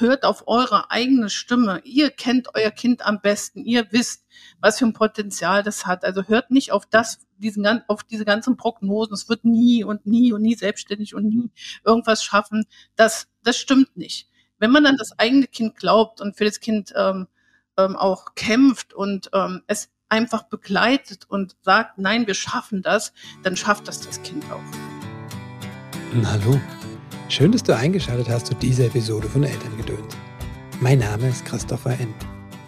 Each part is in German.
hört auf eure eigene Stimme. Ihr kennt euer Kind am besten. Ihr wisst, was für ein Potenzial das hat. Also hört nicht auf das, diesen, auf diese ganzen Prognosen. Es wird nie und nie und nie selbstständig und nie irgendwas schaffen. Das, das stimmt nicht. Wenn man dann das eigene Kind glaubt und für das Kind ähm, ähm, auch kämpft und ähm, es einfach begleitet und sagt, nein, wir schaffen das, dann schafft das das Kind auch. Hallo. Schön, dass du eingeschaltet hast zu dieser Episode von Elterngedöns. Mein Name ist Christopher End.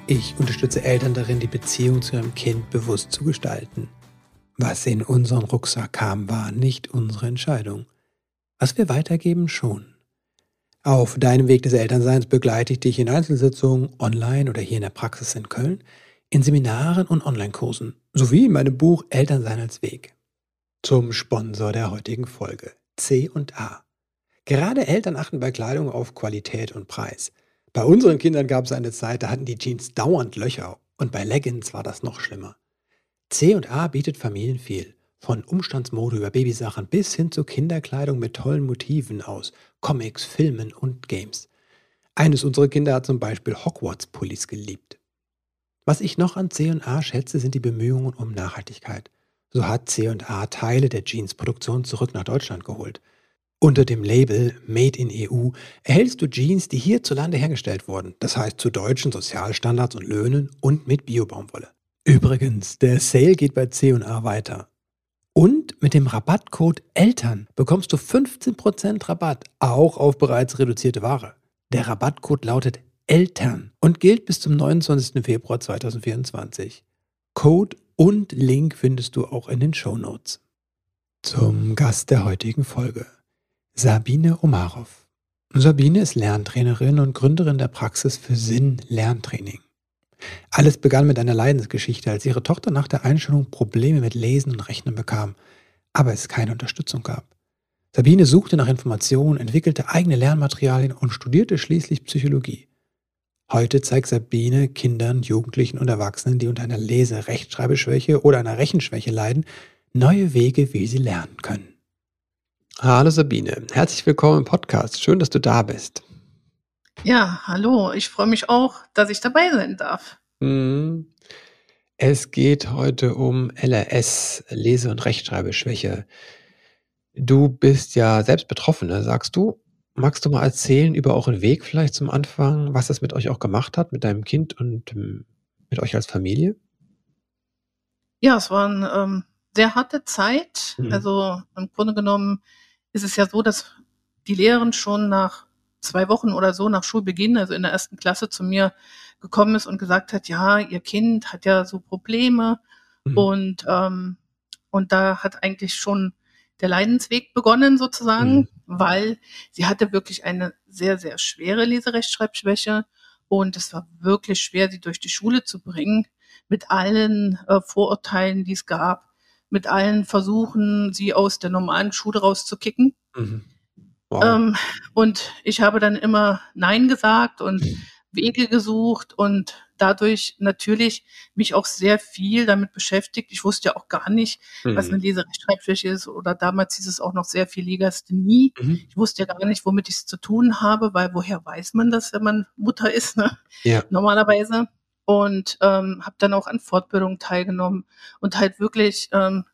Ich unterstütze Eltern darin, die Beziehung zu ihrem Kind bewusst zu gestalten. Was in unseren Rucksack kam, war nicht unsere Entscheidung. Was wir weitergeben, schon. Auf deinem Weg des Elternseins begleite ich dich in Einzelsitzungen, online oder hier in der Praxis in Köln, in Seminaren und Online-Kursen, sowie in meinem Buch Elternsein als Weg. Zum Sponsor der heutigen Folge, C und A. Gerade Eltern achten bei Kleidung auf Qualität und Preis. Bei unseren Kindern gab es eine Zeit, da hatten die Jeans dauernd Löcher und bei Leggings war das noch schlimmer. C&A bietet Familien viel. Von Umstandsmode über Babysachen bis hin zu Kinderkleidung mit tollen Motiven aus Comics, Filmen und Games. Eines unserer Kinder hat zum Beispiel Hogwarts-Pullis geliebt. Was ich noch an C&A schätze, sind die Bemühungen um Nachhaltigkeit. So hat C&A Teile der Jeans-Produktion zurück nach Deutschland geholt. Unter dem Label Made in EU erhältst du Jeans, die hierzulande hergestellt wurden, das heißt zu deutschen Sozialstandards und Löhnen und mit Biobaumwolle. Übrigens, der Sale geht bei C&A weiter. Und mit dem Rabattcode ELTERN bekommst du 15% Rabatt, auch auf bereits reduzierte Ware. Der Rabattcode lautet ELTERN und gilt bis zum 29. Februar 2024. Code und Link findest du auch in den Show Notes. Zum Gast der heutigen Folge. Sabine Omarov. Sabine ist Lerntrainerin und Gründerin der Praxis für Sinn-Lerntraining. Alles begann mit einer Leidensgeschichte, als ihre Tochter nach der Einstellung Probleme mit Lesen und Rechnen bekam, aber es keine Unterstützung gab. Sabine suchte nach Informationen, entwickelte eigene Lernmaterialien und studierte schließlich Psychologie. Heute zeigt Sabine Kindern, Jugendlichen und Erwachsenen, die unter einer Lese-, Rechtschreibeschwäche oder einer Rechenschwäche leiden, neue Wege, wie sie lernen können. Hallo Sabine, herzlich willkommen im Podcast. Schön, dass du da bist. Ja, hallo, ich freue mich auch, dass ich dabei sein darf. Mhm. Es geht heute um LRS, Lese- und Rechtschreibeschwäche. Du bist ja selbst Betroffene, sagst du. Magst du mal erzählen über euren Weg vielleicht zum Anfang, was das mit euch auch gemacht hat, mit deinem Kind und ähm, mit euch als Familie? Ja, es war eine ähm, sehr harte Zeit. Mhm. Also im Grunde genommen ist es ja so, dass die Lehrerin schon nach zwei Wochen oder so nach Schulbeginn, also in der ersten Klasse, zu mir gekommen ist und gesagt hat, ja, ihr Kind hat ja so Probleme mhm. und ähm, und da hat eigentlich schon der Leidensweg begonnen sozusagen, mhm. weil sie hatte wirklich eine sehr sehr schwere Leserechtschreibschwäche und es war wirklich schwer, sie durch die Schule zu bringen mit allen äh, Vorurteilen, die es gab mit allen Versuchen, sie aus der normalen Schule rauszukicken. Mhm. Wow. Ähm, und ich habe dann immer Nein gesagt und mhm. Wege gesucht und dadurch natürlich mich auch sehr viel damit beschäftigt. Ich wusste ja auch gar nicht, mhm. was eine Leserechtschreibfläche ist oder damals hieß es auch noch sehr viel Legasthenie. Mhm. Ich wusste ja gar nicht, womit ich es zu tun habe, weil woher weiß man das, wenn man Mutter ist, ne? Ja. Normalerweise und ähm, habe dann auch an Fortbildungen teilgenommen und halt wirklich ähm,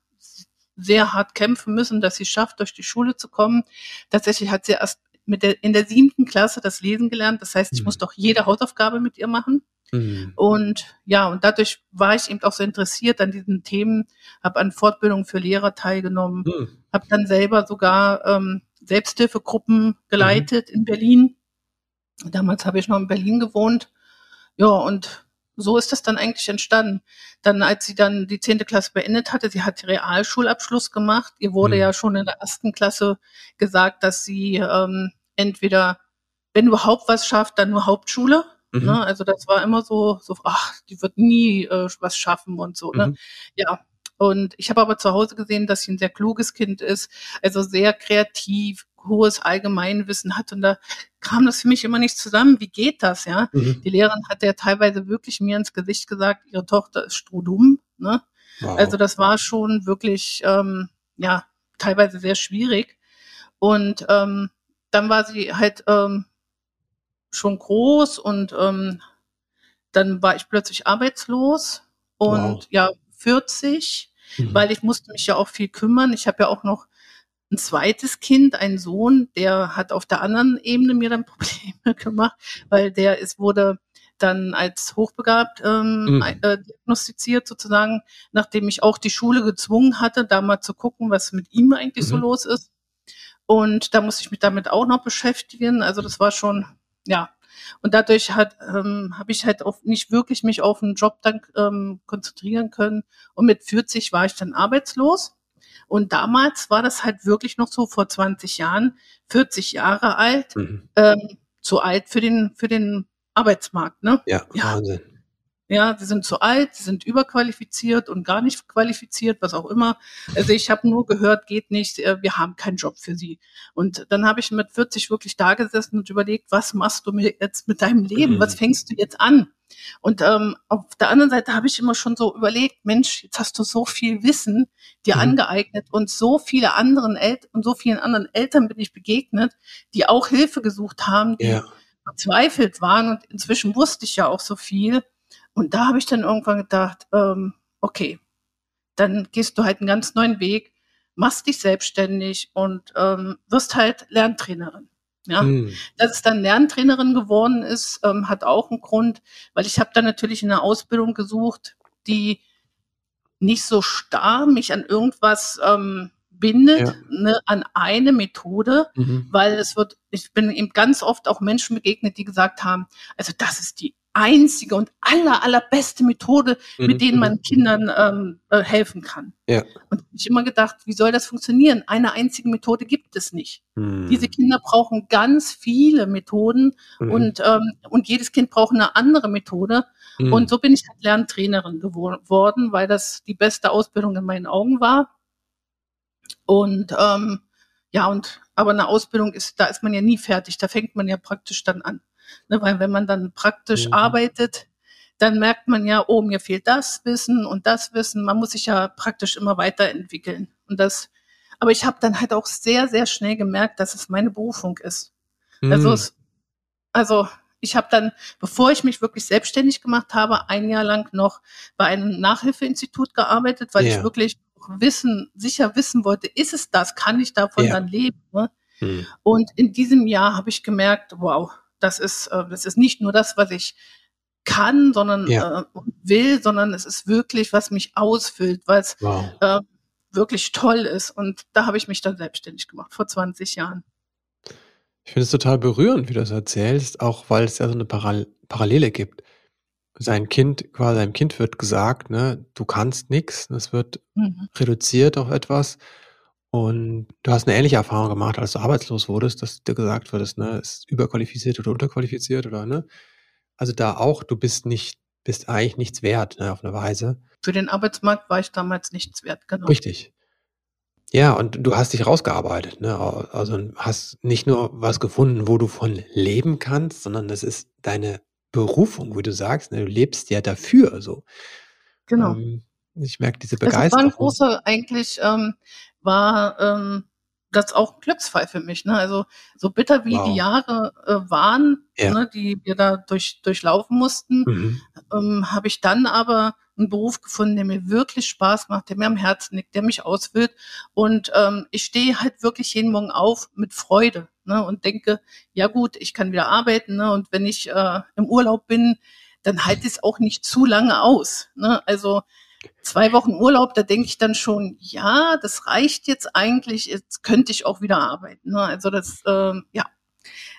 sehr hart kämpfen müssen, dass sie schafft, durch die Schule zu kommen. Tatsächlich hat sie erst mit der, in der siebten Klasse das Lesen gelernt. Das heißt, ich mhm. musste auch jede Hausaufgabe mit ihr machen. Mhm. Und ja, und dadurch war ich eben auch so interessiert an diesen Themen, habe an Fortbildungen für Lehrer teilgenommen, mhm. habe dann selber sogar ähm, Selbsthilfegruppen geleitet mhm. in Berlin. Damals habe ich noch in Berlin gewohnt. Ja, und so ist das dann eigentlich entstanden. Dann, als sie dann die zehnte Klasse beendet hatte, sie hat Realschulabschluss gemacht. Ihr wurde mhm. ja schon in der ersten Klasse gesagt, dass sie ähm, entweder, wenn überhaupt was schafft, dann nur Hauptschule. Mhm. Ne? Also das war immer so, so, ach, die wird nie äh, was schaffen und so. Ne? Mhm. Ja, und ich habe aber zu Hause gesehen, dass sie ein sehr kluges Kind ist, also sehr kreativ, hohes Allgemeinwissen hat. Und da kam das für mich immer nicht zusammen. Wie geht das, ja? Mhm. Die Lehrerin hat ja teilweise wirklich mir ins Gesicht gesagt, ihre Tochter ist strohdumm. Ne? Wow. Also das war schon wirklich, ähm, ja, teilweise sehr schwierig. Und ähm, dann war sie halt ähm, schon groß und ähm, dann war ich plötzlich arbeitslos und wow. ja 40, mhm. weil ich musste mich ja auch viel kümmern. Ich habe ja auch noch ein zweites Kind, einen Sohn, der hat auf der anderen Ebene mir dann Probleme gemacht, weil der ist wurde dann als hochbegabt ähm, mhm. äh, diagnostiziert sozusagen, nachdem ich auch die Schule gezwungen hatte, da mal zu gucken, was mit ihm eigentlich mhm. so los ist. Und da musste ich mich damit auch noch beschäftigen. Also das war schon, ja. Und dadurch hat ähm, habe ich halt auch nicht wirklich mich auf einen Job dann ähm, konzentrieren können. Und mit 40 war ich dann arbeitslos. Und damals war das halt wirklich noch so vor 20 Jahren, 40 Jahre alt, mhm. ähm, zu alt für den für den Arbeitsmarkt. Ne? Ja, ja, Wahnsinn. Ja, sie sind zu alt, sie sind überqualifiziert und gar nicht qualifiziert, was auch immer. Also ich habe nur gehört, geht nicht, äh, wir haben keinen Job für sie. Und dann habe ich mit 40 wirklich da gesessen und überlegt, was machst du mir jetzt mit deinem Leben? Was mhm. fängst du jetzt an? Und ähm, auf der anderen Seite habe ich immer schon so überlegt, Mensch, jetzt hast du so viel Wissen dir mhm. angeeignet und so viele anderen Eltern und so vielen anderen Eltern bin ich begegnet, die auch Hilfe gesucht haben, die ja. verzweifelt waren. Und inzwischen wusste ich ja auch so viel. Und da habe ich dann irgendwann gedacht, ähm, okay, dann gehst du halt einen ganz neuen Weg, machst dich selbstständig und ähm, wirst halt Lerntrainerin. Ja, mhm. dass es dann Lerntrainerin geworden ist, ähm, hat auch einen Grund, weil ich habe dann natürlich eine Ausbildung gesucht, die nicht so starr mich an irgendwas ähm, bindet, ja. ne, an eine Methode, mhm. weil es wird, ich bin eben ganz oft auch Menschen begegnet, die gesagt haben, also das ist die einzige und aller, allerbeste Methode, mhm. mit denen man mhm. Kindern ähm, äh, helfen kann. Ja. Und ich immer gedacht, wie soll das funktionieren? Eine einzige Methode gibt es nicht. Mhm. Diese Kinder brauchen ganz viele Methoden mhm. und, ähm, und jedes Kind braucht eine andere Methode. Mhm. Und so bin ich halt Lerntrainerin geworden, weil das die beste Ausbildung in meinen Augen war. Und ähm, ja, und aber eine Ausbildung ist, da ist man ja nie fertig, da fängt man ja praktisch dann an. Ne, weil wenn man dann praktisch mhm. arbeitet, dann merkt man ja, oh, mir fehlt das Wissen und das Wissen. Man muss sich ja praktisch immer weiterentwickeln. Und das, aber ich habe dann halt auch sehr, sehr schnell gemerkt, dass es meine Berufung ist. Mhm. Also, es, also ich habe dann, bevor ich mich wirklich selbstständig gemacht habe, ein Jahr lang noch bei einem Nachhilfeinstitut gearbeitet, weil ja. ich wirklich wissen, sicher wissen wollte, ist es das, kann ich davon ja. dann leben? Ne? Mhm. Und in diesem Jahr habe ich gemerkt, wow, das ist, äh, das ist nicht nur das, was ich kann, sondern ja. äh, will, sondern es ist wirklich, was mich ausfüllt, weil es wow. äh, wirklich toll ist. Und da habe ich mich dann selbstständig gemacht, vor 20 Jahren. Ich finde es total berührend, wie du das erzählst, auch weil es ja so eine Paral Parallele gibt. Sein Kind, quasi seinem Kind wird gesagt, ne, du kannst nichts, es wird mhm. reduziert auf etwas. Und du hast eine ähnliche Erfahrung gemacht, als du arbeitslos wurdest, dass dir gesagt wird, ne, ist überqualifiziert oder unterqualifiziert oder, ne? Also da auch, du bist nicht, bist eigentlich nichts wert, ne, auf eine Weise. Für den Arbeitsmarkt war ich damals nichts wert, genau. Richtig. Ja, und du hast dich rausgearbeitet, ne? Also hast nicht nur was gefunden, wo du von leben kannst, sondern das ist deine Berufung, wie du sagst, ne? Du lebst ja dafür, so. Genau. Ähm, ich merke diese Begeisterung. Das war ein großer, eigentlich, ähm, war ähm, das auch ein Glücksfall für mich. Ne? Also so bitter wie wow. die Jahre äh, waren, ja. ne, die wir da durch, durchlaufen mussten, mhm. ähm, habe ich dann aber einen Beruf gefunden, der mir wirklich Spaß macht, der mir am Herzen liegt, der mich ausfüllt. Und ähm, ich stehe halt wirklich jeden Morgen auf mit Freude ne, und denke, ja gut, ich kann wieder arbeiten. Ne, und wenn ich äh, im Urlaub bin, dann halte ich es auch nicht zu lange aus. Ne? Also zwei Wochen Urlaub, da denke ich dann schon, ja, das reicht jetzt eigentlich, jetzt könnte ich auch wieder arbeiten. Ne? Also das, ähm, ja,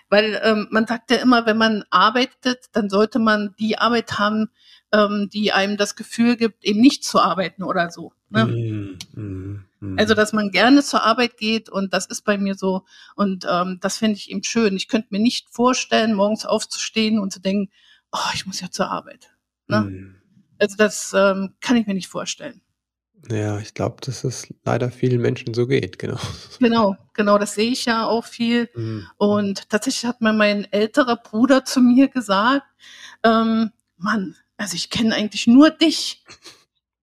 weil ähm, man sagt ja immer, wenn man arbeitet, dann sollte man die Arbeit haben, ähm, die einem das Gefühl gibt, eben nicht zu arbeiten oder so. Ne? Mm, mm, mm. Also, dass man gerne zur Arbeit geht und das ist bei mir so und ähm, das finde ich eben schön. Ich könnte mir nicht vorstellen, morgens aufzustehen und zu denken, oh, ich muss ja zur Arbeit. Ne? Also das ähm, kann ich mir nicht vorstellen. Ja, ich glaube, dass es leider vielen Menschen so geht, genau. Genau, genau, das sehe ich ja auch viel. Mhm. Und tatsächlich hat mir mein älterer Bruder zu mir gesagt, ähm, Mann, also ich kenne eigentlich nur dich,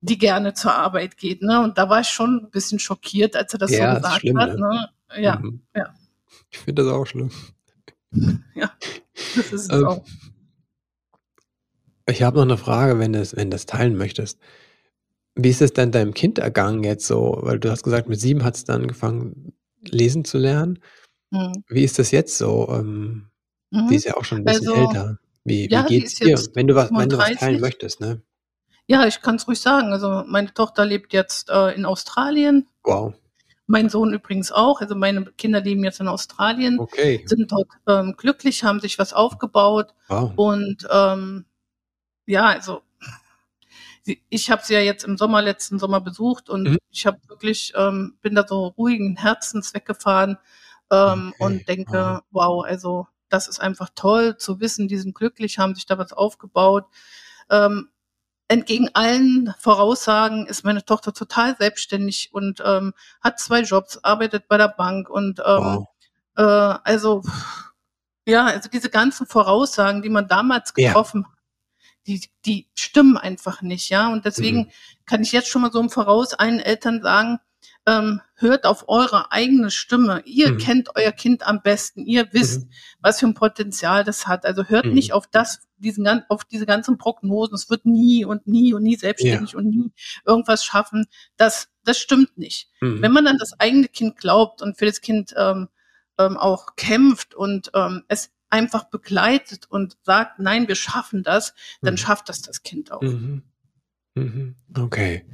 die gerne zur Arbeit geht. Ne? Und da war ich schon ein bisschen schockiert, als er das ja, so gesagt schlimm, hat. Ne? Ja, mhm. ja. Ich finde das auch schlimm. Ja. Das ist es Ähm, auch. Ich habe noch eine Frage, wenn du's wenn du's teilen möchtest. Wie ist es denn deinem Kind ergangen jetzt so? Weil du hast gesagt, mit 7 hat's dann angefangen, lesen zu lernen. Mhm. Wie ist das jetzt so? Ähm, die Mhm. ist ja auch schon 'n bisschen Also, älter. Wie wie ja, die geht's jetzt Wenn du was wenn du was teilen 35. möchtest, ne? Ja, ich kann's ruhig sagen. Also, meine Tochter lebt jetzt, äh, in Australien. Wow. Mein Sohn übrigens auch. Also, meine Kinder leben jetzt in Australien, Okay. sind dort, ähm, glücklich, haben sich was aufgebaut Wow. und, ähm, ja, also ich habe sie ja jetzt im Sommer letzten Sommer besucht und Mhm. ich habe wirklich ähm, bin da so ruhigen Herzens weggefahren, ähm, Okay, und denke: „Wow, also, das ist einfach toll zu wissen, die sind glücklich, haben sich da was aufgebaut.“ Ähm, entgegen allen Voraussagen ist meine Tochter total selbstständig und, ähm, hat 2 Jobs, arbeitet bei der Bank und, ähm, Wow. äh, also ja, also diese ganzen Voraussagen, die man damals Ja. Die die stimmen einfach nicht, ja? Und deswegen Mhm. kann ich jetzt schon mal so im Voraus allen Eltern sagen, ähm, hört auf eure eigene Stimme. Ihr Mhm. kennt euer Kind am besten. Ihr wisst, Mhm. was für 'n Potenzial das hat. Also, hört Mhm. nicht auf das diesen auf diese ganzen Prognosen. Es wird nie und nie und nie Ja. selbstständig und nie irgendwas schaffen. Das das stimmt nicht. Wenn Mhm. man an das eigene Kind glaubt und für das Kind, ähm, ähm, auch kämpft und, ähm, es einfach begleitet und sagt: „Nein, wir schaffen das“, dann Mhm. schafft das das Kind auch. Mhm. Mhm. Okay.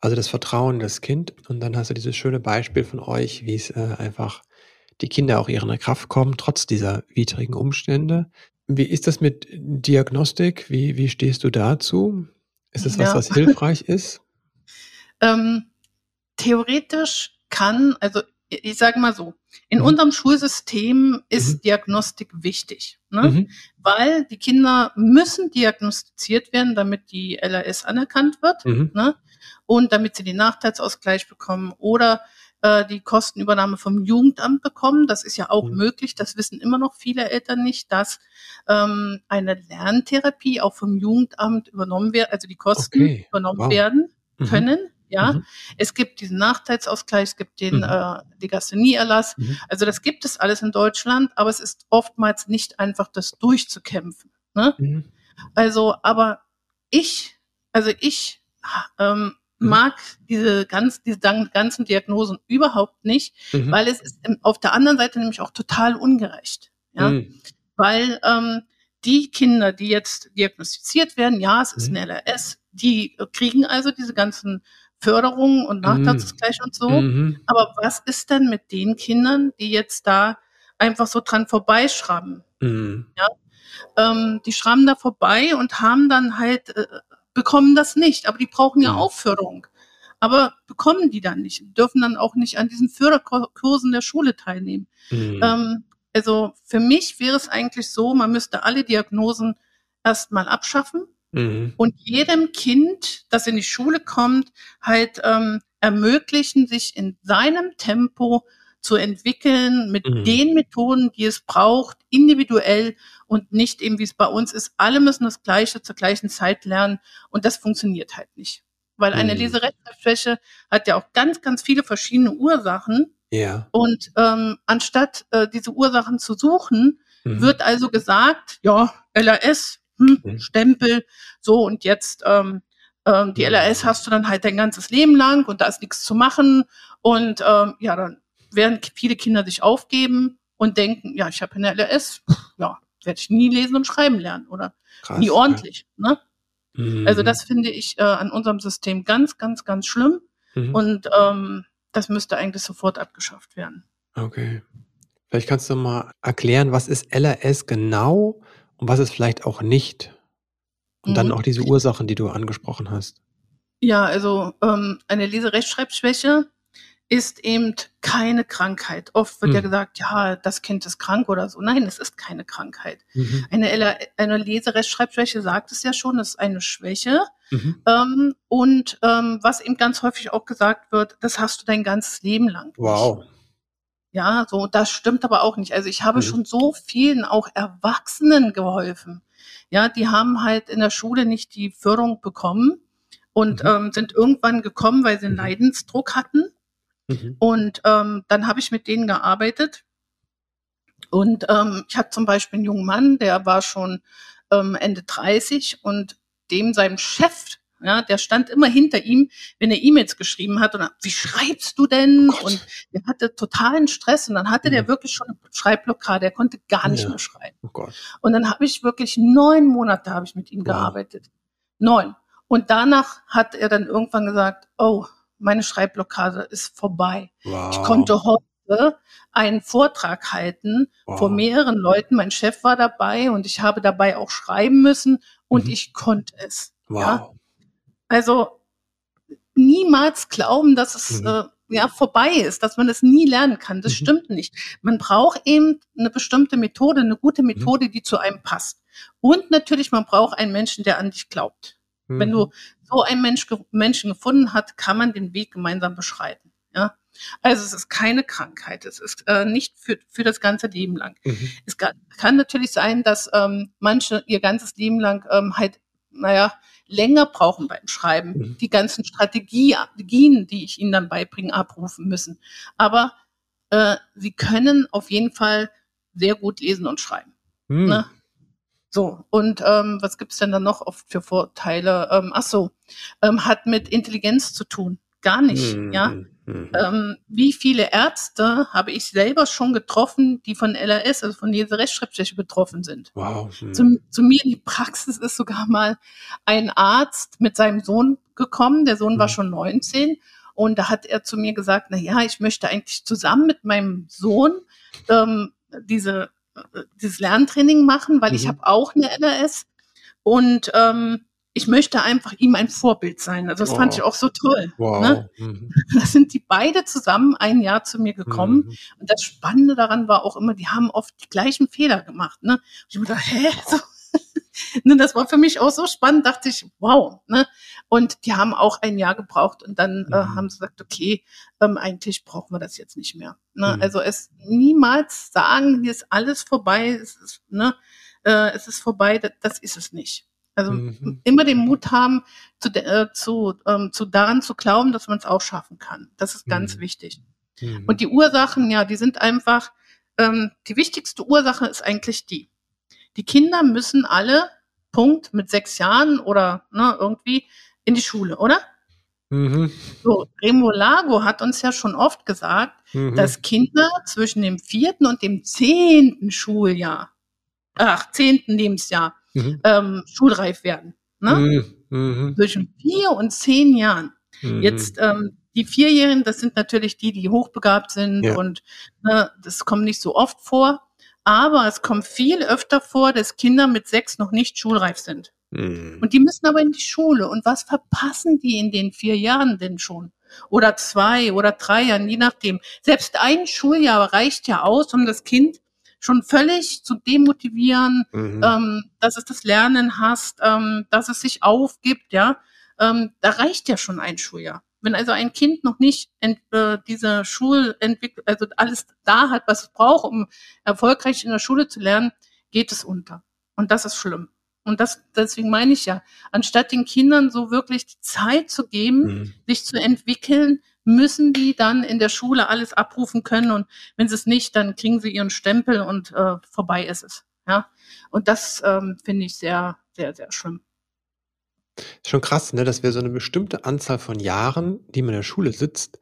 Also, das Vertrauen in das Kind und dann hast du dieses schöne Beispiel von euch, wie's, äh, einfach die Kinder auch ihrer Kraft kommen, trotz dieser widrigen Umstände. Wie ist das mit Diagnostik? Wie wie stehst du dazu? Ist es was, Ja. was hilfreich ist? Ähm, theoretisch kann also, ich sage mal so, in Mhm. unserem Schulsystem Mhm. ist Diagnostik wichtig, ne? Mhm. Weil die Kinder müssen diagnostiziert werden, damit die LRS anerkannt wird, Mhm. ne? Und damit sie den Nachteilsausgleich bekommen oder, äh, die Kostenübernahme vom Jugendamt bekommen. Das ist ja auch Mhm. möglich. Das wissen immer noch viele Eltern nicht, dass, ähm, eine Lerntherapie auch vom Jugendamt übernommen wird also, die Kosten Okay, übernommen wow. werden Mhm. können, ja? Mhm. Es gibt diesen Nachteilsausgleich, es gibt den, Mhm. äh Legasthenieerlass. Mhm. Also, das gibt es alles in Deutschland, aber es ist oftmals nicht einfach, das durchzukämpfen, ne? Mhm. Also, aber ich also, ich, ähm, Mhm. mag diese ganz diese ganzen Diagnosen überhaupt nicht, Mhm. weil es ist, auf der anderen Seite nämlich auch total ungerecht, ja? Mhm. Weil, ähm, die Kinder, die jetzt diagnostiziert werden, ja, es ist. 'ne LRS, die, äh, kriegen also diese ganzen Förderungen und Mhm. Nachteilsausgleich und so. Mhm. Aber was ist denn mit den Kindern, die jetzt da einfach so dran vorbeischrammen, Mhm. ja? Ähm, die schrammen da vorbei und haben dann halt äh, bekommen das nicht, aber die brauchen ja Mhm. auch Förderung. Aber bekommen die dann nicht, dürfen dann auch nicht an diesen Förderko Kursen der Schule teilnehmen. Mhm. Ähm, also, für mich wäre es eigentlich so, man müsste alle Diagnosen erst mal abschaffen Mhm. und jedem Kind, das in die Schule kommt, halt, ähm, ermöglichen, sich in seinem Tempo zu entwickeln mit Mhm. den Methoden, die es braucht, individuell und nicht eben, wie's bei uns ist, alle müssen das Gleiche zur gleichen Zeit lernen und das funktioniert halt nicht. Weil eine Mhm. Leserechtschreibschwäche hat ja auch ganz, ganz viele verschiedene Ursachen Ja. und, ähm, anstatt, äh, diese Ursachen zu suchen, Mhm. wird also gesagt: „Ja, LRS, hm, Mhm. Stempel, so und jetzt, ähm, ähm, die LRS Mhm. hast du dann halt dein ganzes Leben lang und da ist nix zu machen.“ Und, ähm, ja, dann werden viele Kinder sich aufgeben und denken: „Ja, ich habe 'ne LRS, ja, werde ich nie lesen und schreiben lernen oder Krass, nie ja. ordentlich“, ne? Also, Mhm. das finde ich, äh, an unserem System ganz, ganz, ganz schlimm Mhm. und, ähm, das müsste eigentlich sofort abgeschafft werden. Okay. Vielleicht kannst du mal erklären, was ist LRS genau und was ist vielleicht auch nicht? Und dann Mhm. auch diese Ursachen, die du angesprochen hast. Ja, also, ähm, eine Leserechtschreibschwäche ist eben keine Krankheit. Oft wird ja Mhm. gesagt: „Ja, das Kind ist krank“ oder so. Nein, es ist keine Krankheit. Mhm. Eine eine Leserechtschreibschwäche sagt es ja schon, ist eine Schwäche. Mhm. Ähm, und, ähm, was eben ganz häufig auch gesagt wird, das hast du dein ganzes Leben lang nicht. Ja, so, das stimmt aber auch nicht. Also, ich habe Mhm. schon so vielen, auch Erwachsenen geholfen. Ja, die haben halt in der Schule nicht die Förderung bekommen und, Mhm. ähm, sind irgendwann gekommen, weil sie 'n Mhm. Leidensdruck hatten. Mhm. Und, ähm, dann habe ich mit denen gearbeitet. Und ähm, ich hatte zum Beispiel einen jungen Mann, der war schon ähm, Ende 30 und dem seinem Chef ja, der stand immer hinter ihm, wenn er E-Mails geschrieben hat und dann, wie schreibst du denn? Oh und der hatte totalen Stress und dann hatte mhm. der wirklich schon eine Schreibblockade, er konnte gar nicht ja. mehr schreiben. Oh und dann habe ich wirklich neun Monate habe ich mit ihm wow. gearbeitet. Neun. Und danach hat er dann irgendwann gesagt, oh, meine Schreibblockade ist vorbei. Wow. Ich konnte heute einen Vortrag halten wow. vor mehreren Leuten. Mein Chef war dabei und ich habe dabei auch schreiben müssen und mhm. ich konnte es. Wow. Ja? Also niemals glauben, dass es mhm. äh, ja vorbei ist, dass man es nie lernen kann. Das mhm. stimmt nicht. Man braucht eben eine bestimmte Methode, eine gute mhm. Methode, die zu einem passt. Und natürlich, man braucht einen Menschen, der an dich glaubt. Wenn du mhm. so einen Mensch, Menschen gefunden hast, kann man den Weg gemeinsam beschreiten. Ja. Also es ist keine Krankheit, es ist äh, nicht für, für das ganze Leben lang. Mhm. Es kann, kann, natürlich sein, dass ähm, manche ihr ganzes Leben lang ähm, halt, naja, länger brauchen beim Schreiben, mhm. die ganzen Strategien, die ich ihnen dann beibringe, abrufen müssen. Aber äh, sie können auf jeden Fall sehr gut lesen und schreiben. Mhm. Ne? So, und ähm, was gibt's denn da noch oft für Vorteile? Ähm, ach so, ähm, hat mit Intelligenz zu tun. Gar nicht, mhm. ja. Mhm. Ähm, wie viele Ärzte habe ich selber schon getroffen, die von LRS, also von dieser Rechtschreibschwäche betroffen sind? Wow. Mhm. Zu, zu, mir in die Praxis ist sogar mal ein Arzt mit seinem Sohn gekommen. Der Sohn war mhm. schon 19 und da hat er zu mir gesagt, na ja, ich möchte eigentlich zusammen mit meinem Sohn ähm, diese, äh, dieses Lerntraining machen, weil ich mhm. habe auch eine LRS und ähm, ich möchte einfach ihm ein Vorbild sein. Also das wow. fand ich auch so toll. Wow. Ne? Mhm. Da sind die beide zusammen ein Jahr zu mir gekommen. Mhm. Und das Spannende daran war auch immer, die haben oft die gleichen Fehler gemacht. Ne? Und ich habe gedacht, hä? So. ne, das war für mich auch so spannend, dachte ich, wow. Ne? Und die haben auch ein Jahr gebraucht und dann äh, mhm. äh, haben sie gesagt, okay, ähm, eigentlich brauchen wir das jetzt nicht mehr. Ne? Mhm. Also es niemals sagen, hier ist alles vorbei, es ist, ne, äh, es ist vorbei, das, das ist es nicht. Also mhm. immer den Mut haben, zu, äh, zu, ähm, zu daran zu glauben, dass man es auch schaffen kann. Das ist ganz mhm. wichtig. Mhm. Und die Ursachen, ja, die sind einfach, ähm, die wichtigste Ursache ist eigentlich die. Die Kinder müssen alle, Punkt, mit sechs Jahren oder ne, irgendwie in die Schule, oder? Mhm. So, Remo Lago hat uns ja schon oft gesagt, mhm. dass Kinder zwischen dem vierten und dem zehnten Schuljahr, ach, zehnten Lebensjahr, mhm. ähm, schulreif werden. Ne? Mhm. mhm. Zwischen vier und zehn Jahren. Mhm. Jetzt ähm, die Vierjährigen, das sind natürlich die, die hochbegabt sind ja. und ne, das kommt nicht so oft vor. Aber es kommt viel öfter vor, dass Kinder mit sechs noch nicht schulreif sind. Mhm. Und die müssen aber in die Schule. Und was verpassen die in den vier Jahren denn schon? Oder zwei oder drei Jahren, je nachdem. Selbst ein Schuljahr reicht ja aus, um das Kind schon völlig zu demotivieren, mhm. ähm, dass es das Lernen hasst, ähm, dass es sich aufgibt, ja. Ähm, da reicht ja schon ein Schuljahr. Wenn also ein Kind noch nicht ent, äh, diese Schulentwicklung, also alles da hat, was es braucht, um erfolgreich in der Schule zu lernen, geht es unter. Und das ist schlimm. Und das, deswegen meine ich ja, anstatt den Kindern so wirklich die Zeit zu geben, mhm. sich zu entwickeln, müssen die dann in der Schule alles abrufen können und wenn sie es nicht, dann kriegen sie ihren Stempel und äh, vorbei ist es. Ja, und das ähm, finde ich sehr, sehr, sehr schlimm. Ist schon krass, ne, dass wir so eine bestimmte Anzahl von Jahren, die man in der Schule sitzt,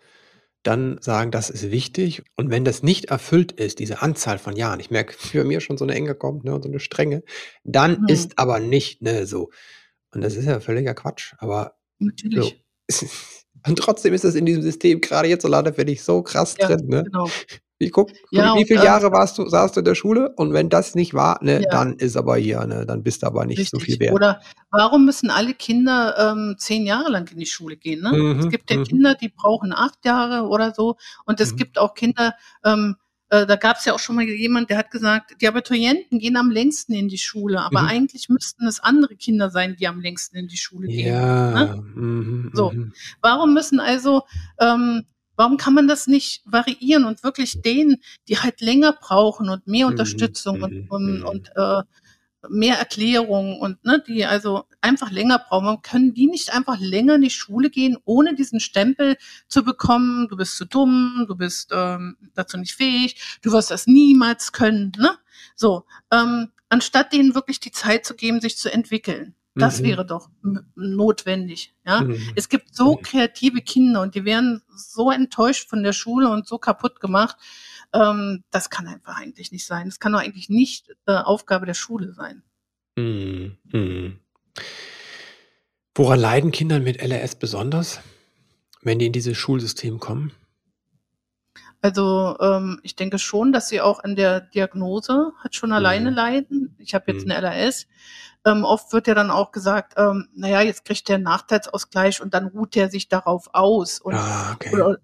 dann sagen, das ist wichtig. Und wenn das nicht erfüllt ist, diese Anzahl von Jahren, ich merke, für mir schon so eine Enge kommt, ne, und so eine Strenge, dann mhm. ist aber nicht, ne, so. Und das ist ja völliger Quatsch, aber Natürlich. So, Und trotzdem ist das in diesem System gerade jetzt so leider für dich so krass ja, drin. Ne? Genau. Wie, guck, ja, wie viele und, Jahre warst du, saßt du in der Schule? Und wenn das nicht war, ne, ja. dann ist aber hier, ne, dann bist du aber nicht Richtig. so viel wert. Oder warum müssen alle Kinder ähm, zehn Jahre lang in die Schule gehen? Ne? Mhm, es gibt ja mhm. Kinder, die brauchen acht Jahre oder so. Und es mhm. gibt auch Kinder, ähm, äh, da gab es ja auch schon mal jemand, der hat gesagt, die Abiturienten gehen am längsten in die Schule, aber mhm. eigentlich müssten es andere Kinder sein, die am längsten in die Schule gehen. Ja. Ne? Mhm, so, mhm. warum müssen also, ähm, warum kann man das nicht variieren und wirklich denen, die halt länger brauchen und mehr mhm, Unterstützung und, mhm, und, und äh, mehr Erklärung und ne, die also einfach länger brauchen. Können die nicht einfach länger in die Schule gehen, ohne diesen Stempel zu bekommen, du bist zu dumm, du bist ähm, dazu nicht fähig, du wirst das niemals können. Ne? So, ähm, anstatt denen wirklich die Zeit zu geben, sich zu entwickeln. Das mhm. wäre doch notwendig. Ja, mhm. es gibt so mhm. kreative Kinder und die werden so enttäuscht von der Schule und so kaputt gemacht. Ähm, das kann einfach eigentlich nicht sein. Das kann doch eigentlich nicht äh, Aufgabe der Schule sein. Mhm. Mhm. Woran leiden Kinder mit LRS besonders, wenn die in dieses Schulsystem kommen? Also ähm, ich denke schon, dass sie auch an der Diagnose hat schon alleine mhm. leiden. Ich habe jetzt mhm. eine LRS. Ähm, oft wird ja dann auch gesagt, ähm, naja, jetzt kriegt der Nachteilsausgleich und dann ruht er sich darauf aus. Und, ah, okay. oder,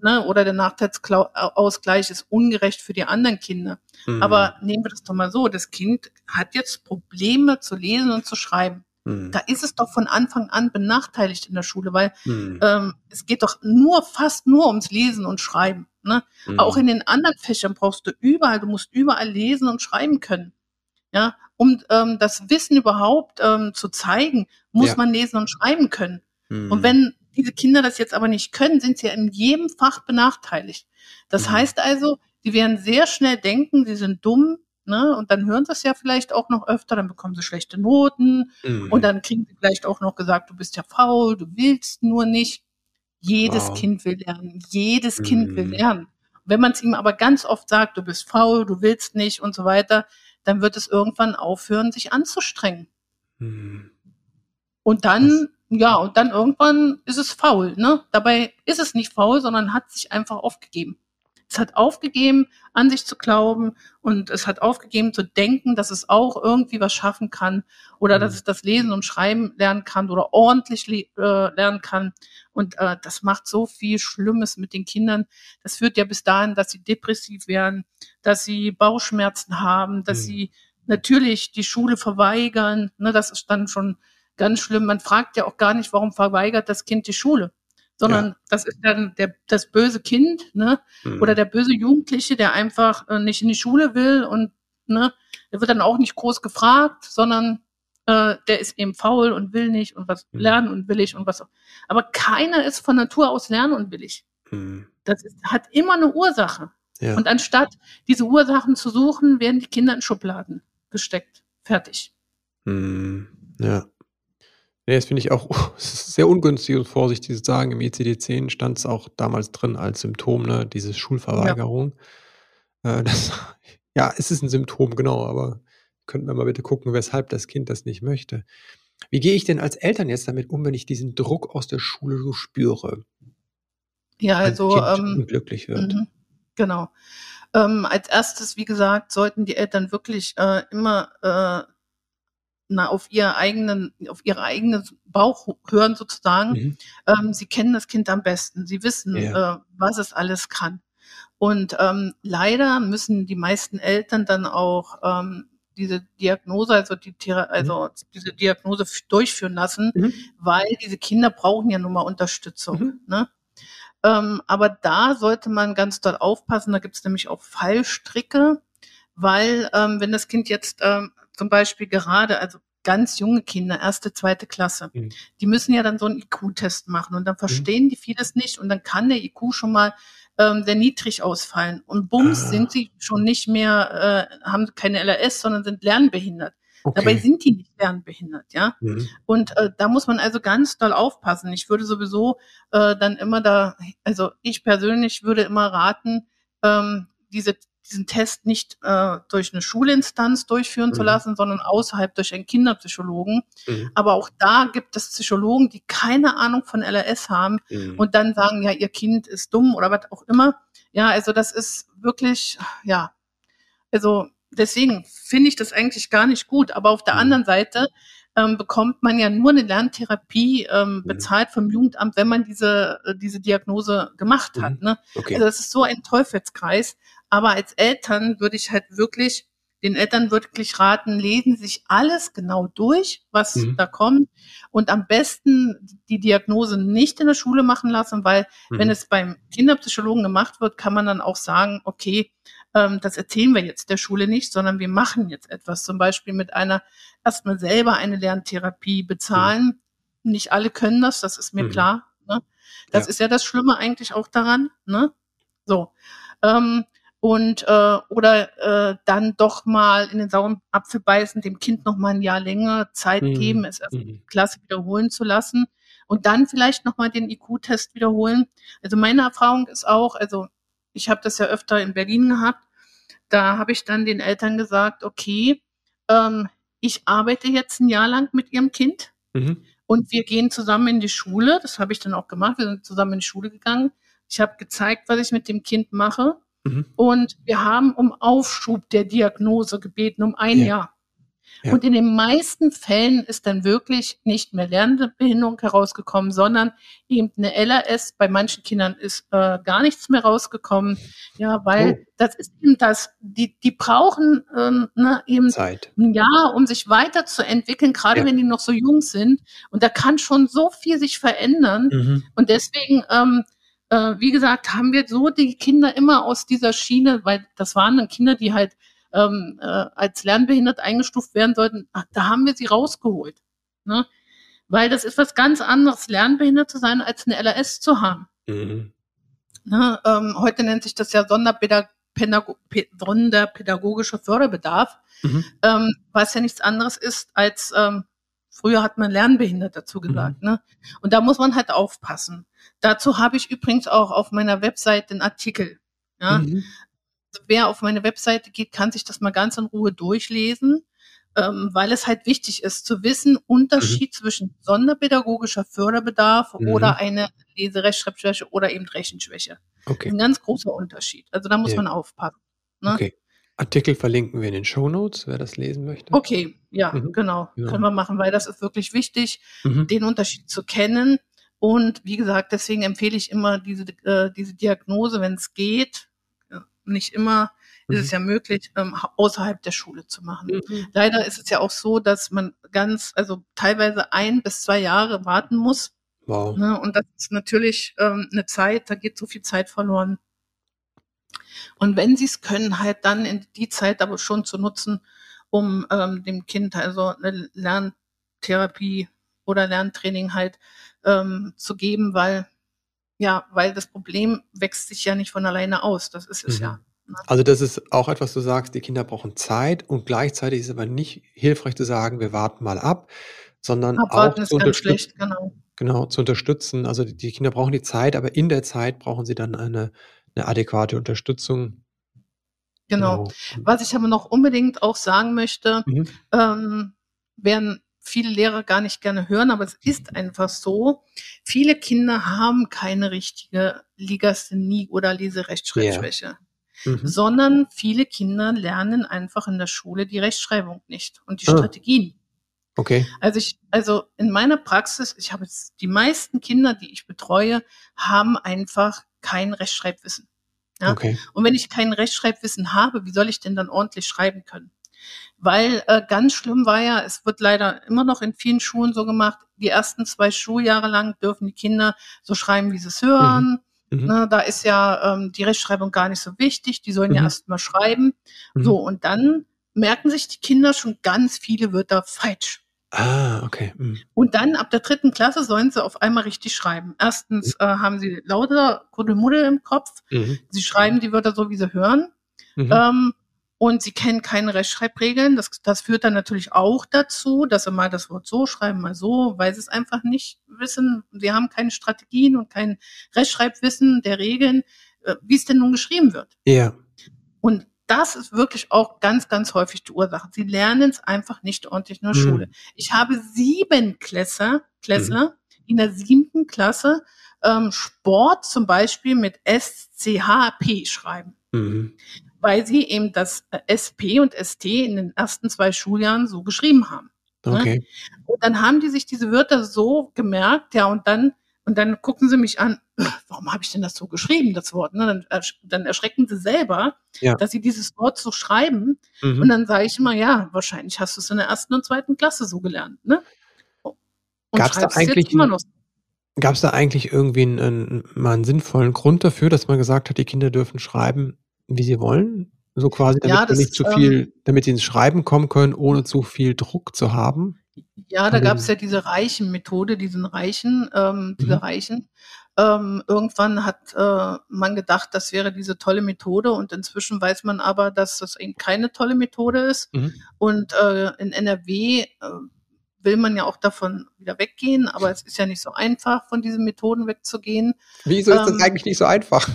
ne, oder der Nachteilsausgleich ist ungerecht für die anderen Kinder. Mhm. Aber nehmen wir das doch mal so, das Kind hat jetzt Probleme zu lesen und zu schreiben. Mhm. Da ist es doch von Anfang an benachteiligt in der Schule, weil mhm. ähm, es geht doch nur, fast nur ums Lesen und Schreiben. Ne? Mhm. Auch in den anderen Fächern brauchst du überall, du musst überall lesen und schreiben können. Ja, um ähm, das Wissen überhaupt ähm, zu zeigen, muss ja. man lesen und schreiben können. Mhm. Und wenn diese Kinder das jetzt aber nicht können, sind sie ja in jedem Fach benachteiligt. Das mhm. heißt also, sie werden sehr schnell denken, sie sind dumm, ne? Und dann hören sie es ja vielleicht auch noch öfter, dann bekommen sie schlechte Noten mhm. und dann kriegen sie vielleicht auch noch gesagt, du bist ja faul, du willst nur nicht. Jedes wow. Kind will lernen, jedes Kind will mhm. lernen. Wenn man es ihm aber ganz oft sagt, du bist faul, du willst nicht und so weiter, dann wird es irgendwann aufhören, sich anzustrengen. Mhm. Und dann, ja, und dann irgendwann ist es faul, ne? Dabei ist es nicht faul, sondern hat sich einfach aufgegeben. Es hat aufgegeben, an sich zu glauben und es hat aufgegeben zu denken, dass es auch irgendwie was schaffen kann oder mhm. dass es das Lesen und Schreiben lernen kann oder ordentlich äh, lernen kann. Und äh, das macht so viel Schlimmes mit den Kindern. Das führt ja bis dahin, dass sie depressiv werden, dass sie Bauchschmerzen haben, dass mhm. sie natürlich die Schule verweigern. Ne, das ist dann schon ganz schlimm. Man fragt ja auch gar nicht, warum verweigert das Kind die Schule sondern ja. das ist dann der, das böse Kind, ne? Mhm. Oder der böse Jugendliche, der einfach äh, nicht in die Schule will und ne, der wird dann auch nicht groß gefragt, sondern äh, der ist eben faul und will nicht und was mhm. lernen und willig und was auch. Aber keiner ist von Natur aus lernunwillig. Mhm. Das ist, hat immer eine Ursache. Ja. Und anstatt diese Ursachen zu suchen, werden die Kinder in Schubladen gesteckt. Fertig. Mhm. Ja. Nee, das finde ich auch sehr ungünstig und vorsichtig zu sagen. Im ICD-10 stand es auch damals drin als Symptom, ne, diese Schulverweigerung. Ja. Äh, das, ja, es ist ein Symptom, genau, aber könnten wir mal bitte gucken, weshalb das Kind das nicht möchte. Wie gehe ich denn als Eltern jetzt damit um, wenn ich diesen Druck aus der Schule so spüre? Ja, also kind ähm, unglücklich wird. Mhm, genau. Ähm, als erstes, wie gesagt, sollten die Eltern wirklich äh, immer äh, na, auf ihr eigenen, auf ihre eigene Bauch hören sozusagen. Mhm. Ähm, sie kennen das Kind am besten. Sie wissen, ja. äh, was es alles kann. Und ähm, leider müssen die meisten Eltern dann auch ähm, diese Diagnose, also die also mhm. diese Diagnose durchführen lassen, mhm. weil diese Kinder brauchen ja nun mal Unterstützung. Mhm. Ne? Ähm, aber da sollte man ganz doll aufpassen. Da gibt es nämlich auch Fallstricke, weil ähm, wenn das Kind jetzt ähm, zum Beispiel gerade, also ganz junge Kinder, erste, zweite Klasse, mhm. die müssen ja dann so einen IQ-Test machen und dann mhm. verstehen mhm. die vieles nicht und dann kann der IQ schon mal ähm, sehr niedrig ausfallen und bums ah. sind sie schon nicht mehr, äh, haben keine LRS, sondern sind lernbehindert. Okay. Dabei sind die nicht lernbehindert, ja. Mhm. Und äh, da muss man also ganz doll aufpassen. Ich würde sowieso äh, dann immer da, also ich persönlich würde immer raten, ähm, diese diesen Test nicht äh, durch eine Schulinstanz durchführen mhm. zu lassen, sondern außerhalb durch einen Kinderpsychologen. Mhm. Aber auch da gibt es Psychologen, die keine Ahnung von LRS haben mhm. und dann sagen, ja, ihr Kind ist dumm oder was auch immer. Ja, also das ist wirklich, ja, also deswegen finde ich das eigentlich gar nicht gut. Aber auf der mhm. anderen Seite ähm, bekommt man ja nur eine Lerntherapie ähm, mhm. bezahlt vom Jugendamt, wenn man diese, äh, diese Diagnose gemacht hat. Mhm. Ne? Okay. Also das ist so ein Teufelskreis. Aber als Eltern würde ich halt wirklich den Eltern wirklich raten, lesen sich alles genau durch, was mhm. da kommt und am besten die Diagnose nicht in der Schule machen lassen, weil mhm. wenn es beim Kinderpsychologen gemacht wird, kann man dann auch sagen, okay, ähm, das erzählen wir jetzt der Schule nicht, sondern wir machen jetzt etwas. Zum Beispiel mit einer erstmal selber eine Lerntherapie bezahlen. Mhm. Nicht alle können das, das ist mir mhm. klar. Ne? Das ja. ist ja das Schlimme eigentlich auch daran. Ne? So. Ähm, und äh, oder äh, dann doch mal in den sauren Apfel beißen, dem Kind noch mal ein Jahr länger Zeit mhm. geben, es erst mhm. Klasse wiederholen zu lassen und dann vielleicht noch mal den IQ-Test wiederholen. Also meine Erfahrung ist auch, also ich habe das ja öfter in Berlin gehabt, da habe ich dann den Eltern gesagt, okay, ähm, ich arbeite jetzt ein Jahr lang mit ihrem Kind mhm. und wir gehen zusammen in die Schule. Das habe ich dann auch gemacht. Wir sind zusammen in die Schule gegangen. Ich habe gezeigt, was ich mit dem Kind mache. Mhm. Und wir haben um Aufschub der Diagnose gebeten, um ein ja. Jahr. Ja. Und in den meisten Fällen ist dann wirklich nicht mehr Lernbehinderung herausgekommen, sondern eben eine LRS. Bei manchen Kindern ist äh, gar nichts mehr rausgekommen. Ja, weil oh. das ist eben das, die, die brauchen ähm, ne, eben Zeit. ein Jahr, um sich weiterzuentwickeln, gerade ja. wenn die noch so jung sind. Und da kann schon so viel sich verändern. Mhm. Und deswegen, ähm, äh, wie gesagt, haben wir so die Kinder immer aus dieser Schiene, weil das waren dann Kinder, die halt ähm, äh, als lernbehindert eingestuft werden sollten, ach, da haben wir sie rausgeholt. Ne? Weil das ist was ganz anderes, lernbehindert zu sein, als eine LRS zu haben. Mhm. Ne? Ähm, heute nennt sich das ja Sonderpädag Sonderpädagogischer Förderbedarf, mhm. ähm, was ja nichts anderes ist als ähm, Früher hat man lernbehindert dazu gesagt. Mhm. Ne? Und da muss man halt aufpassen. Dazu habe ich übrigens auch auf meiner Website den Artikel. Ja? Mhm. Wer auf meine Webseite geht, kann sich das mal ganz in Ruhe durchlesen, ähm, weil es halt wichtig ist zu wissen, Unterschied mhm. zwischen sonderpädagogischer Förderbedarf mhm. oder eine Leserechtschreibschwäche oder eben Rechenschwäche. Okay. Ein ganz großer Unterschied. Also da muss ja. man aufpassen. Ne? Okay. Artikel verlinken wir in den Show Notes, wer das lesen möchte. Okay, ja, mhm. genau. Ja. Können wir machen, weil das ist wirklich wichtig, mhm. den Unterschied zu kennen. Und wie gesagt, deswegen empfehle ich immer diese, äh, diese Diagnose, wenn es geht. Nicht immer mhm. ist es mhm. ja möglich, ähm, außerhalb der Schule zu machen. Mhm. Leider ist es ja auch so, dass man ganz, also teilweise ein bis zwei Jahre warten muss. Wow. Ne? Und das ist natürlich ähm, eine Zeit, da geht so viel Zeit verloren. Und wenn sie es können, halt dann in die Zeit aber schon zu nutzen, um ähm, dem Kind also eine Lerntherapie oder Lerntraining halt ähm, zu geben, weil ja, weil das Problem wächst sich ja nicht von alleine aus. Das ist es mhm. ja. Ne? Also das ist auch etwas, du sagst, die Kinder brauchen Zeit und gleichzeitig ist es aber nicht hilfreich zu sagen, wir warten mal ab, sondern Abwarten auch zu unterstützen. Genau. genau, zu unterstützen. Also die Kinder brauchen die Zeit, aber in der Zeit brauchen sie dann eine eine adäquate Unterstützung. Genau. genau. Was ich aber noch unbedingt auch sagen möchte, mhm. ähm, werden viele Lehrer gar nicht gerne hören, aber es ist einfach so. Viele Kinder haben keine richtige Legasthenie oder Leserechtschreibschwäche, yeah. mhm. sondern viele Kinder lernen einfach in der Schule die Rechtschreibung nicht und die ah. Strategien. Okay. Also ich, also in meiner Praxis, ich habe jetzt die meisten Kinder, die ich betreue, haben einfach kein Rechtschreibwissen. Ja? Okay. Und wenn ich kein Rechtschreibwissen habe, wie soll ich denn dann ordentlich schreiben können? Weil äh, ganz schlimm war ja, es wird leider immer noch in vielen Schulen so gemacht, die ersten zwei Schuljahre lang dürfen die Kinder so schreiben, wie sie es hören. Mhm. Mhm. Ne, da ist ja ähm, die Rechtschreibung gar nicht so wichtig, die sollen mhm. ja erst mal schreiben. Mhm. So, und dann merken sich die Kinder schon ganz viele Wörter falsch. Ah, okay. Mhm. Und dann ab der dritten Klasse sollen sie auf einmal richtig schreiben. Erstens mhm. äh, haben sie lauter Kuddelmuddel im Kopf. Mhm. Sie schreiben die Wörter so, wie sie hören. Mhm. Ähm, und sie kennen keine Rechtschreibregeln. Das, das führt dann natürlich auch dazu, dass sie mal das Wort so schreiben, mal so, weil sie es einfach nicht wissen. Sie haben keine Strategien und kein Rechtschreibwissen der Regeln, äh, wie es denn nun geschrieben wird. Ja. Und das ist wirklich auch ganz, ganz häufig die Ursache. Sie lernen es einfach nicht ordentlich in der mhm. Schule. Ich habe sieben Klässler, Klässler mhm. in der siebten Klasse ähm, Sport zum Beispiel mit SCHP schreiben. Mhm. Weil sie eben das äh, SP und ST in den ersten zwei Schuljahren so geschrieben haben. Ne? Okay. Und dann haben die sich diese Wörter so gemerkt, ja, und dann und dann gucken sie mich an, warum habe ich denn das so geschrieben, das Wort? Ne? Dann, ersch dann, erschrecken sie selber, ja. dass sie dieses Wort so schreiben. Mhm. Und dann sage ich immer, ja, wahrscheinlich hast du es in der ersten und zweiten Klasse so gelernt. Ne? Gab es da eigentlich Gab es da eigentlich irgendwie einen, mal einen sinnvollen Grund dafür, dass man gesagt hat, die Kinder dürfen schreiben, wie sie wollen? So quasi, damit Ja, sie das, nicht zu ähm viel damit sie ins Schreiben kommen können, ohne zu viel Druck zu haben? Ja, da gab's den ja diese Reichen-Methode, diesen Reichen ähm, Mhm. diese Reichen. Ähm, irgendwann hat, äh, man gedacht, das wäre diese tolle Methode und inzwischen weiß man aber, dass das eben keine tolle Methode ist. Mhm. Und, äh, in NRW, äh, will man ja auch davon wieder weggehen, aber es ist ja nicht so einfach, von diesen Methoden wegzugehen. Wieso ist das Ähm eigentlich nicht so einfach?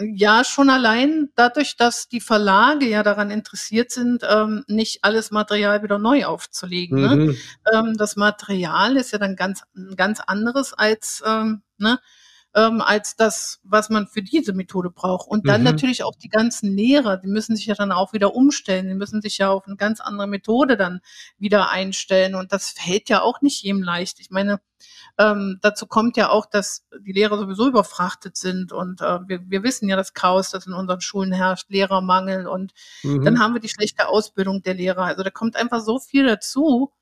Ja, schon allein dadurch, dass die Verlage ja daran interessiert sind, ähm, nicht alles Material wieder neu aufzulegen, ne? Mhm. Ähm, das Material ist ja dann ganz ganz anderes als, ähm, ne, ähm, als das, was man für diese Methode braucht. Und dann Mhm. natürlich auch die ganzen Lehrer, die müssen sich ja dann auch wieder umstellen. Die müssen sich ja auf 'ne ganz andere Methode dann wieder einstellen und das fällt ja auch nicht jedem leicht. Ich meine, ähm, dazu kommt ja auch, dass die Lehrer sowieso überfrachtet sind und, äh, wir wir wissen ja das Chaos, das in unseren Schulen herrscht, Lehrermangel und dann Mhm. haben wir die schlechte Ausbildung der Lehrer. Also, da kommt einfach so viel dazu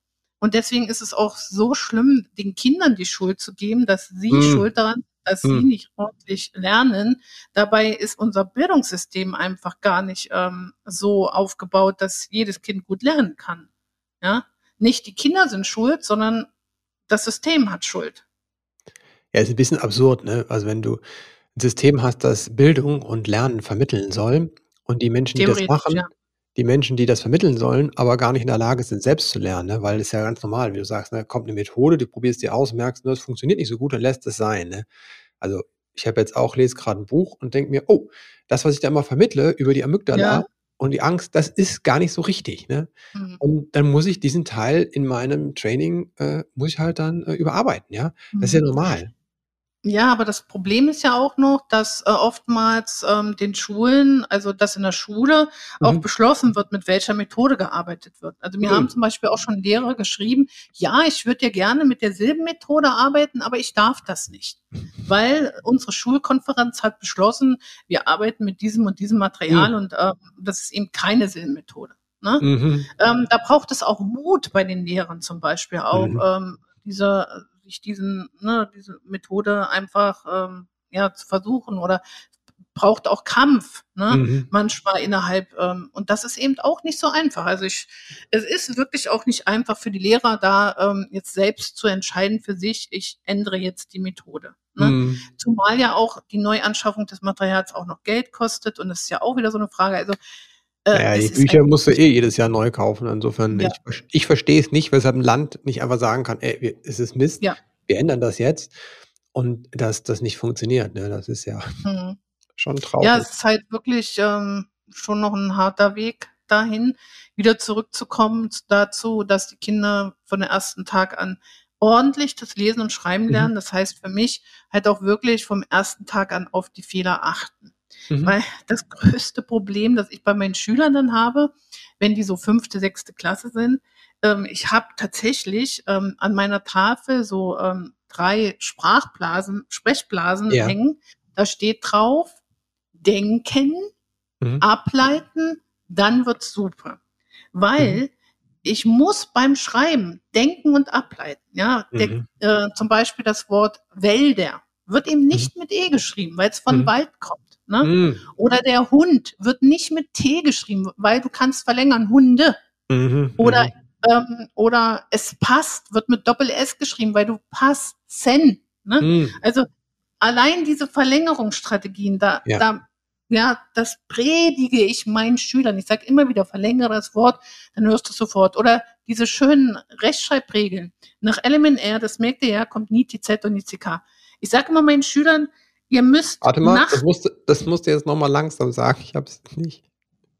und deswegen ist es auch so schlimm, den Kindern die Schuld zu geben, dass sie Mhm. schuld daran dass sie Mhm. nicht ordentlich lernen. Dabei ist unser Bildungssystem einfach gar nicht, ähm, so aufgebaut, dass jedes Kind gut lernen kann, ja? Nicht die Kinder sind schuld, sondern das System hat Schuld. Ja, ist 'n bisschen absurd, ne? Also, wenn du 'n System hast, das Bildung und Lernen vermitteln soll und die Menschen, die das machen ja. Die Menschen, die das vermitteln sollen, aber gar nicht in der Lage sind, selbst zu lernen, ne? Weil ist ja ganz normal, wie du sagst, ne, kommt 'ne Methode, du probierst die aus, merkst, ne, das funktioniert nicht so gut, dann lässt es sein, ne? Also, ich habe jetzt auch lese grad 'n Buch und denke mir: „Oh, das, was ich da immer vermittle über die Amygdala Ja. und die Angst, das ist gar nicht so richtig“, ne? Mhm. Und dann muss ich diesen Teil in meinem Training äh, muss ich halt dann, äh, überarbeiten, ja? Das ist ja Mhm. normal. Ja, aber das Problem ist ja auch noch, dass, äh, oftmals, ähm, den Schulen also, dass in der Schule auch Mhm. beschlossen wird, mit welcher Methode gearbeitet wird. Also, mir haben Mhm. zum Beispiel auch schon Lehrer geschrieben: „Ja, ich würde ja gerne mit der Silbenmethode arbeiten, aber ich darf das nicht, weil unsere Schulkonferenz hat beschlossen, wir arbeiten mit diesem und diesem Material Mhm. und, ähm, das ist eben keine Silbenmethode“, ne? Mhm. Ähm, da braucht es auch Mut bei den Lehrern zum Beispiel auch, Mhm. ähm, diese sich diesen ne, diese Methode einfach, ähm, ja, zu versuchen oder braucht auch Kampf, ne, Mhm. manchmal innerhalb ähm, und das ist eben auch nicht so einfach. Also, ich es ist wirklich auch nicht einfach für die Lehrer, da, ähm, jetzt selbst zu entscheiden für sich: „Ich ändere jetzt die Methode“, ne? Mhm. Zumal ja auch die Neuanschaffung des Materials auch noch Geld kostet und das ist ja auch wieder so 'ne Frage. Also, Äh, ja, es die Bücher musst du eh jedes Jahr neu kaufen. Insofern, Ja. ich ich verstehe es nicht, weshalb 'n Land nicht einfach sagen kann: „Ey, wir es ist Mist, Ja. wir ändern das jetzt“ und dass das nicht funktioniert, ne? Das ist ja Mhm. schon Ja, traurig. es ist halt wirklich, ähm, schon noch 'n harter Weg dahin, wieder zurückzukommen dazu, dass die Kinder von der ersten Tag an ordentlich das Lesen und Schreiben Mhm. lernen. Das heißt für mich halt auch wirklich vom ersten Tag an auf die Fehler achten. Mhm. Weil das größte Problem, das ich bei meinen Schülern dann habe, wenn die so 5., 6. Klasse sind ähm, ich habe tatsächlich, ähm, an meiner Tafel so, ähm, 3 Sprachblasen Sprechblasen Ja. hängen. Da steht drauf: „Denken, Mhm. ableiten, dann wird's super.“ Mhm. Weil ich muss beim Schreiben denken und ableiten, ja? Der Mhm. äh, zum Beispiel das Wort Wälder wird eben Mhm. nicht mit E geschrieben, weil's von Mhm. Wald kommt, ne? Mhm. Oder der Hund wird nicht mit T geschrieben, weil du kannst verlängern, Hunde. Mhm. Oder, Mhm. ähm oder es passt, wird mit Doppel-S geschrieben, weil du passen, ne? Mhm. Also, allein diese Verlängerungsstrategien, da Ja. da ja, das predige ich meinen Schülern. Ich sage immer wieder: „Verlängere das Wort, dann hörst du's sofort.“ Oder diese schönen Rechtschreibregeln. Nach LMNR, das merkt ihr ja, kommt nie TZ und nie CK. Ich sage immer meinen Schülern: „Ihr müsst Warte mal, nach“ das musst du das musst du jetzt noch mal langsam sagen. Ich habe es nicht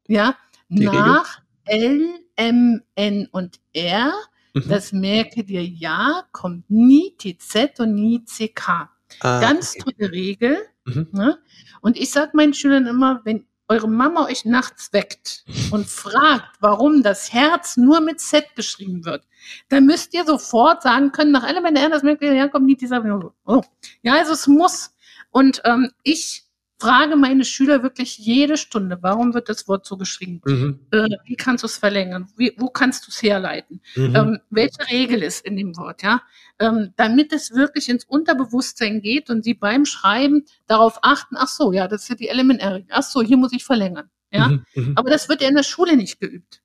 Ja, Die Regel? nach L, M, N und R, Mhm. das merke dir ja, kommt nie TZ und nie CK. Ah, Ganz okay. tolle Regel, Mhm. ne? Und ich sage meinen Schülern immer: „Wenn eure Mama euch nachts weckt und fragt, warum das Herz nur mit Z geschrieben wird, dann müsst ihr sofort sagen können, nach LMNR, das merkt ihr ja, kommt nie dieser oh. Ja, also es muss. Und, ähm, ich frage meine Schüler wirklich jede Stunde: „Warum wird das Wort so geschrieben? Mhm. Äh, wie kannst du's verlängern? Wie wo kannst du's herleiten? Mhm. Ähm, welche Regel ist in dem Wort?“ Ja? Ähm, damit es wirklich ins Unterbewusstsein geht und sie beim Schreiben darauf achten: „Ach so, ja, das ist ja die LMNR-Regel. Ach so, hier muss ich verlängern.“ Ja, mhm, mhm, aber das wird ja in der Schule nicht geübt.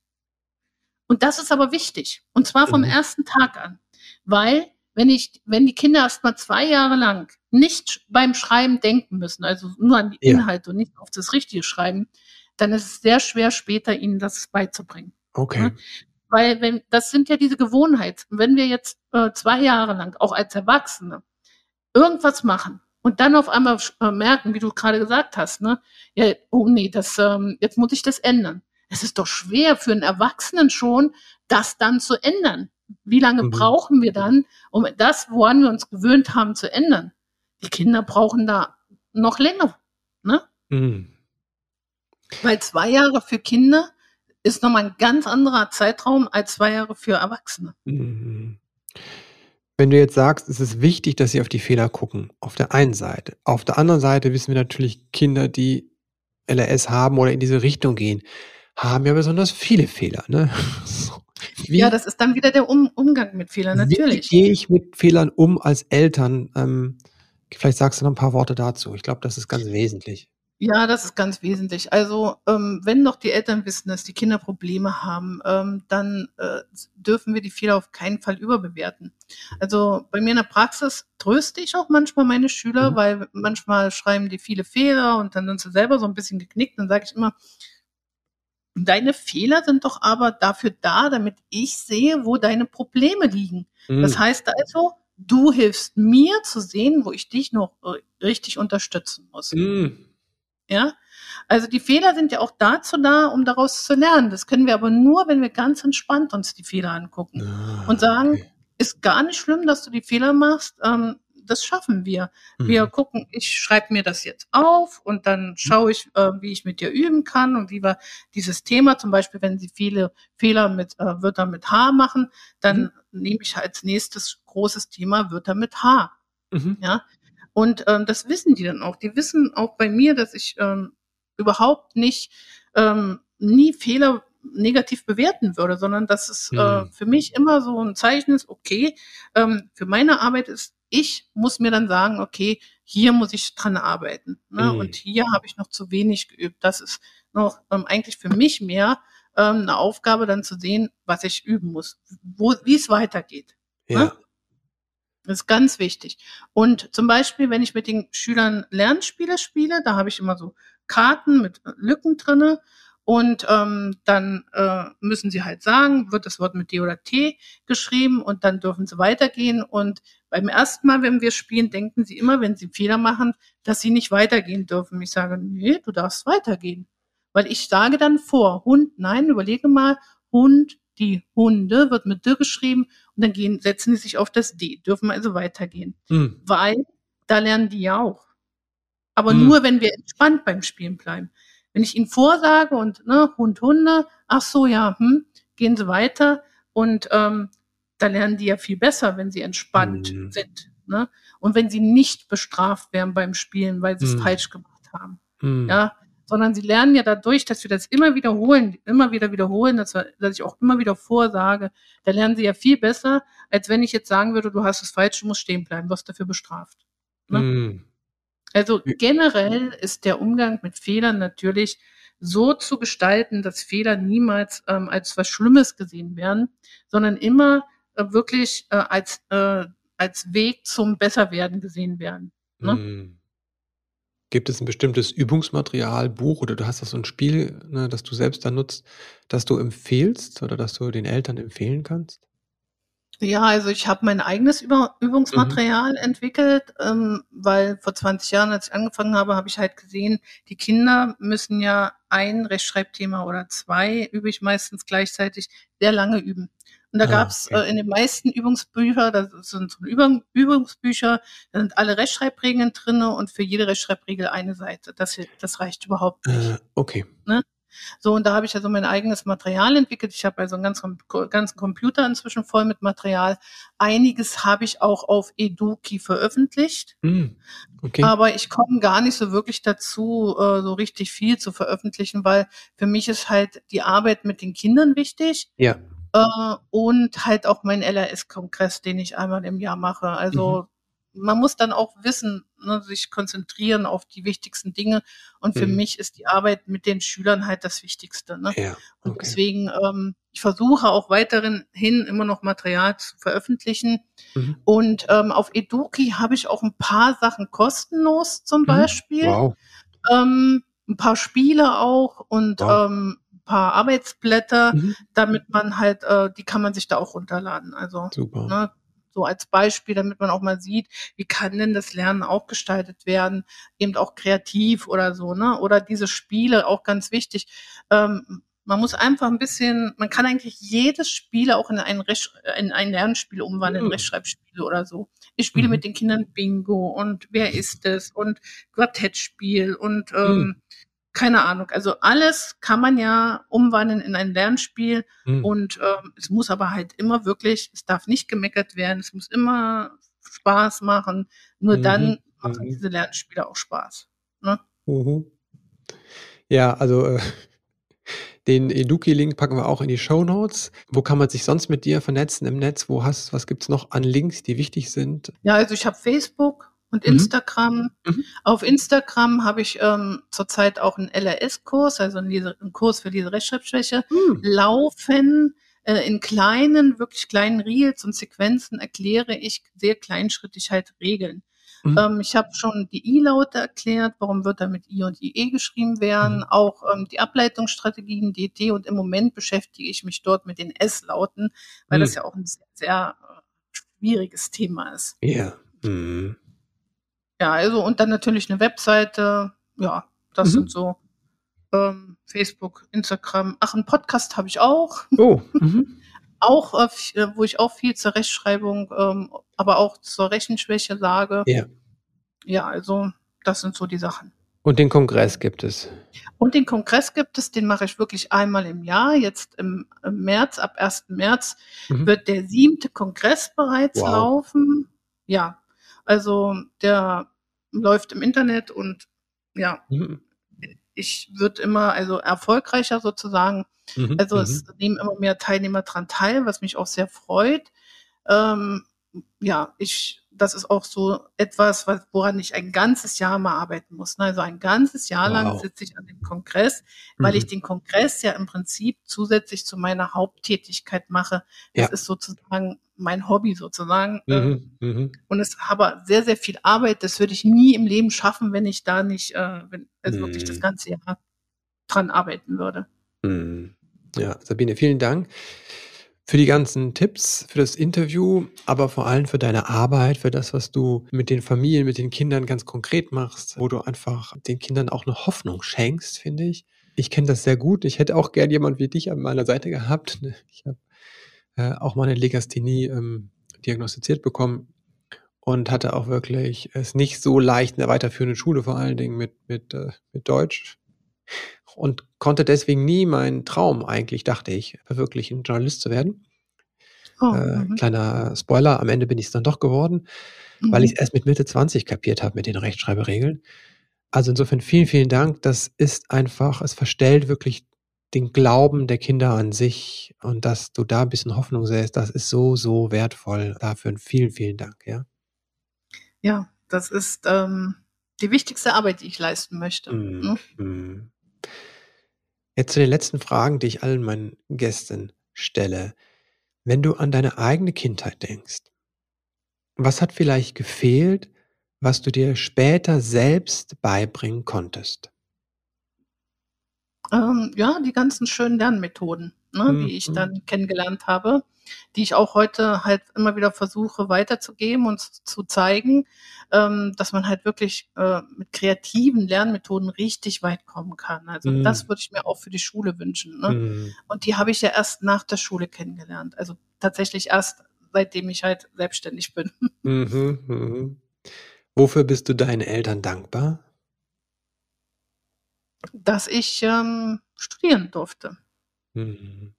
Und das ist aber wichtig. Und zwar vom mhm. ersten Tag an. Weil, wenn ich, wenn die Kinder erst mal zwei Jahre lang nicht beim Schreiben denken müssen, also nur an die Inhalte ja. und nicht auf das richtige Schreiben, dann ist es sehr schwer, später ihnen das beizubringen. Okay. Ja? Weil wenn, das sind ja diese Gewohnheiten. Wenn wir jetzt äh, zwei Jahre lang, auch als Erwachsene, irgendwas machen und dann auf einmal äh, merken, wie du gerade gesagt hast, ne, ja, oh nee, das, ähm, jetzt muss ich das ändern. Es ist doch schwer für einen Erwachsenen schon, das dann zu ändern. Wie lange mhm. brauchen wir dann, um das, woran wir uns gewöhnt haben, zu ändern? Die Kinder brauchen da noch länger, ne? Mhm. Weil zwei Jahre für Kinder ist nochmal ein ganz anderer Zeitraum als zwei Jahre für Erwachsene. Mhm. Wenn du jetzt sagst, es ist wichtig, dass sie auf die Fehler gucken, auf der einen Seite. Auf der anderen Seite wissen wir natürlich, Kinder, die LRS haben oder in diese Richtung gehen, haben ja besonders viele Fehler. Ne? Wie, ja, das ist dann wieder der um Umgang mit Fehlern, natürlich. Wie gehe ich mit Fehlern um als Eltern? Ähm, vielleicht sagst du noch ein paar Worte dazu. Ich glaube, das ist ganz wesentlich. Ja, das ist ganz wesentlich. Also, ähm, wenn doch die Eltern wissen, dass die Kinder Probleme haben, ähm, dann äh, dürfen wir die Fehler auf keinen Fall überbewerten. Also bei mir in der Praxis tröste ich auch manchmal meine Schüler, mhm. weil manchmal schreiben die viele Fehler und dann sind sie selber so ein bisschen geknickt. Dann sage ich immer, deine Fehler sind doch aber dafür da, damit ich sehe, wo deine Probleme liegen. Mhm. Das heißt also, du hilfst mir zu sehen, wo ich dich noch äh, richtig unterstützen muss. Mhm. Ja, also die Fehler sind ja auch dazu da, um daraus zu lernen. Das können wir aber nur, wenn wir ganz entspannt uns die Fehler angucken ah, und sagen, okay. ist gar nicht schlimm, dass du die Fehler machst. Ähm, das schaffen wir. Mhm. Wir gucken, ich schreibe mir das jetzt auf und dann schaue ich, äh, wie ich mit dir üben kann und wie wir dieses Thema, zum Beispiel, wenn Sie viele Fehler mit äh, Wörter mit H machen, dann mhm. nehme ich als nächstes großes Thema Wörter mit H. Mhm. Ja, und ähm, das wissen die dann auch. Die wissen auch bei mir, dass ich ähm, überhaupt nicht ähm, nie Fehler negativ bewerten würde, sondern dass es äh, mhm. äh, für mich immer so ein Zeichen ist, okay, ähm, für meine Arbeit ist, ich muss mir dann sagen, okay, hier muss ich dran arbeiten. Ne? Mhm. Und hier habe ich noch zu wenig geübt. Das ist noch ähm, eigentlich für mich mehr ähm, eine Aufgabe, dann zu sehen, was ich üben muss, wo, wie es weitergeht. Ne? Ja. Ne? Das ist ganz wichtig. Und zum Beispiel, wenn ich mit den Schülern Lernspiele spiele, da habe ich immer so Karten mit Lücken drinne und ähm, dann äh, müssen sie halt sagen, wird das Wort mit D oder T geschrieben und dann dürfen sie weitergehen. Und beim ersten Mal, wenn wir spielen, denken sie immer, wenn sie Fehler machen, dass sie nicht weitergehen dürfen. Ich sage, nee, du darfst weitergehen. Weil ich sage dann vor, Hund, nein, überlege mal, Hund, die Hunde wird mit D geschrieben und dann gehen, setzen die sich auf das D, dürfen also weitergehen. Mhm. Weil da lernen die ja auch. Aber mhm. nur, wenn wir entspannt beim Spielen bleiben. Wenn ich ihnen vorsage und ne, Hund, Hunde, ach so, ja, hm, gehen sie weiter und ähm, da lernen die ja viel besser, wenn sie entspannt mhm. sind. Ne? Und wenn sie nicht bestraft werden beim Spielen, weil sie es mhm. falsch gemacht haben. Mhm. Ja, sondern sie lernen ja dadurch, dass wir das immer wiederholen, immer wieder wiederholen, dass, wir, dass ich auch immer wieder vorsage, da lernen sie ja viel besser, als wenn ich jetzt sagen würde, du hast es falsch, du musst stehen bleiben, wirst dafür bestraft. Ne? Mm. Also generell ist der Umgang mit Fehlern natürlich so zu gestalten, dass Fehler niemals ähm, als was Schlimmes gesehen werden, sondern immer äh, wirklich äh, als, äh, als Weg zum Besserwerden gesehen werden. Ne? Mm. Gibt es ein bestimmtes Übungsmaterial, Buch oder du hast das so ein Spiel, ne, das du selbst da nutzt, das du empfehlst oder das du den Eltern empfehlen kannst? Ja, also ich habe mein eigenes Über Mhm. Übungsmaterial entwickelt, ähm, weil vor 20 Jahren, als ich angefangen habe, habe ich halt gesehen, die Kinder müssen ja ein Rechtschreibthema oder zwei, übe ich meistens gleichzeitig, sehr lange üben. Und da ah, gab's okay. äh, in den meisten Übungsbücher, das sind so Übung, Übungsbücher, da sind alle Rechtschreibregeln drinne und für jede Rechtschreibregel eine Seite. Das, das reicht überhaupt nicht. Äh, okay. Ne? So, und da habe ich also mein eigenes Material entwickelt. Ich habe also einen ganzen, ganzen Computer inzwischen voll mit Material. Einiges habe ich auch auf Eduki veröffentlicht. Mm, okay. Aber ich komme gar nicht so wirklich dazu, äh, so richtig viel zu veröffentlichen, weil für mich ist halt die Arbeit mit den Kindern wichtig. Ja. Äh, und halt auch mein LRS-Kongress, den ich einmal im Jahr mache. Also mhm. Man muss dann auch wissen, ne, sich konzentrieren auf die wichtigsten Dinge. Und für Mhm. mich ist die Arbeit mit den Schülern halt das Wichtigste. Ne? Ja, Und okay. deswegen, ähm, ich versuche auch weiterhin hin immer noch Material zu veröffentlichen. Mhm. Und ähm, auf Eduki habe ich auch ein paar Sachen kostenlos zum Mhm. Beispiel. Wow. Ähm, ein paar Spiele auch und Wow. ähm, ein paar Arbeitsblätter, Mhm. damit man halt, äh, die kann man sich da auch runterladen. Also Super. ne, so als Beispiel, damit man auch mal sieht, wie kann denn das Lernen auch gestaltet werden, eben auch kreativ oder so, ne? Oder diese Spiele, auch ganz wichtig. Ähm, man muss einfach ein bisschen, man kann eigentlich jedes Spiel auch in ein, Recht, in ein Lernspiel umwandeln, Mhm. Rechtschreibspiele oder so. Ich spiele Mhm. mit den Kindern Bingo und wer ist es und Quartettspiel und ähm, Mhm. Keine Ahnung. Also alles kann man ja umwandeln in ein Lernspiel Mhm. und ähm, es muss aber halt immer wirklich, es darf nicht gemeckert werden, es muss immer Spaß machen. Nur Mhm. dann machen Mhm. diese Lernspiele auch Spaß. Ne? Mhm. Ja, also äh, den Eduki-Link packen wir auch in die Show Notes. Wo kann man sich sonst mit dir vernetzen im Netz? Wo hast, was gibt's noch an Links, die wichtig sind? Ja, also ich habe Facebook und Mhm. Instagram. Mhm. Auf Instagram habe ich ähm, zurzeit auch einen LRS-Kurs, also einen, Kurs für diese Rechtschreibschwäche, Hm. laufen. Äh, in kleinen, wirklich kleinen Reels und Sequenzen erkläre ich sehr kleinschrittig halt Regeln. Mhm. Ähm, ich habe schon die I-Laute erklärt, warum Wörter mit I und IE geschrieben werden, Mhm. auch ähm, die Ableitungsstrategien DT und im Moment beschäftige ich mich dort mit den S-Lauten, weil das Mhm. ja auch ein sehr, sehr äh, schwieriges Thema ist. Ja. Ja, also und dann natürlich eine Webseite, ja, das Mhm. sind so ähm, Facebook, Instagram. Ach, einen Podcast habe ich auch, Oh. Mhm. auch äh, äh, wo ich auch viel zur Rechtschreibung, ähm, aber auch zur Rechenschwäche sage. Ja. Ja, also das sind so die Sachen. Und den Kongress gibt es. Und den Kongress gibt es, den mache ich wirklich einmal im Jahr. Jetzt im, im März, ab 1. März, Mhm. wird der siebte Kongress bereits Wow. laufen. Ja, also der läuft im Internet und ja, Mhm. ich wird immer also erfolgreicher sozusagen. Mhm. Also Mhm. es nehmen immer mehr Teilnehmer dran teil, was mich auch sehr freut. Ähm, ja, ich, das ist auch so etwas, was, woran ich ein ganzes Jahr mal arbeiten muss. Ne? Also ein ganzes Jahr lang Wow. sitze ich an dem Kongress, weil ich Mhm. den Kongress ja im Prinzip zusätzlich zu meiner Haupttätigkeit mache. Das Ja. ist sozusagen mein Hobby sozusagen. Mhm. Mhm. und es habe sehr, sehr viel Arbeit. Das würde ich nie im Leben schaffen, wenn ich da nicht, äh, wenn, also wirklich das Mhm. ganze Jahr dran arbeiten würde. Mhm. Ja, Sabine, vielen Dank für die ganzen Tipps, für das Interview, aber vor allem für deine Arbeit, für das, was du mit den Familien, mit den Kindern ganz konkret machst, wo du einfach den Kindern auch eine Hoffnung schenkst, finde ich. Ich kenne das sehr gut. Ich hätte auch gern jemand wie dich an meiner Seite gehabt. Ich habe äh, auch mal eine Legasthenie ähm, diagnostiziert bekommen und hatte auch wirklich es nicht so leicht in der weiterführenden Schule, vor allen Dingen mit, mit, äh, mit Deutsch. Und konnte deswegen nie meinen Traum eigentlich, dachte ich, verwirklichen, Journalist zu werden. Oh, Äh, mhm. kleiner Spoiler, am Ende bin ich es dann doch geworden, weil ich Mhm. es erst mit Mitte 20 kapiert habe mit den Rechtschreiberegeln. Also insofern vielen, vielen Dank. Das ist einfach, es verstellt wirklich den Glauben der Kinder an sich und dass du da ein bisschen Hoffnung säst, das ist so, so wertvoll. Dafür vielen, vielen Dank, ja. Ja, das ist ähm, die wichtigste Arbeit, die ich leisten möchte. Mm, Ne? mm. Jetzt zu den letzten Fragen, die ich allen meinen Gästen stelle. Wenn du an deine eigene Kindheit denkst, was hat vielleicht gefehlt, was du dir später selbst beibringen konntest? Ähm, ja, die ganzen schönen Lernmethoden, ne, Mhm. die ich dann kennengelernt habe, die ich auch heute halt immer wieder versuche weiterzugeben und zu zeigen, ähm, dass man halt wirklich äh, mit kreativen Lernmethoden richtig weit kommen kann. Also Mhm. das würde ich mir auch für die Schule wünschen. Ne? Mm, Und die habe ich ja erst nach der Schule kennengelernt. Also tatsächlich erst seitdem ich halt selbstständig bin. Mhm, mhm. Wofür bist du deinen Eltern dankbar? Dass ich ähm, studieren durfte. Mhm.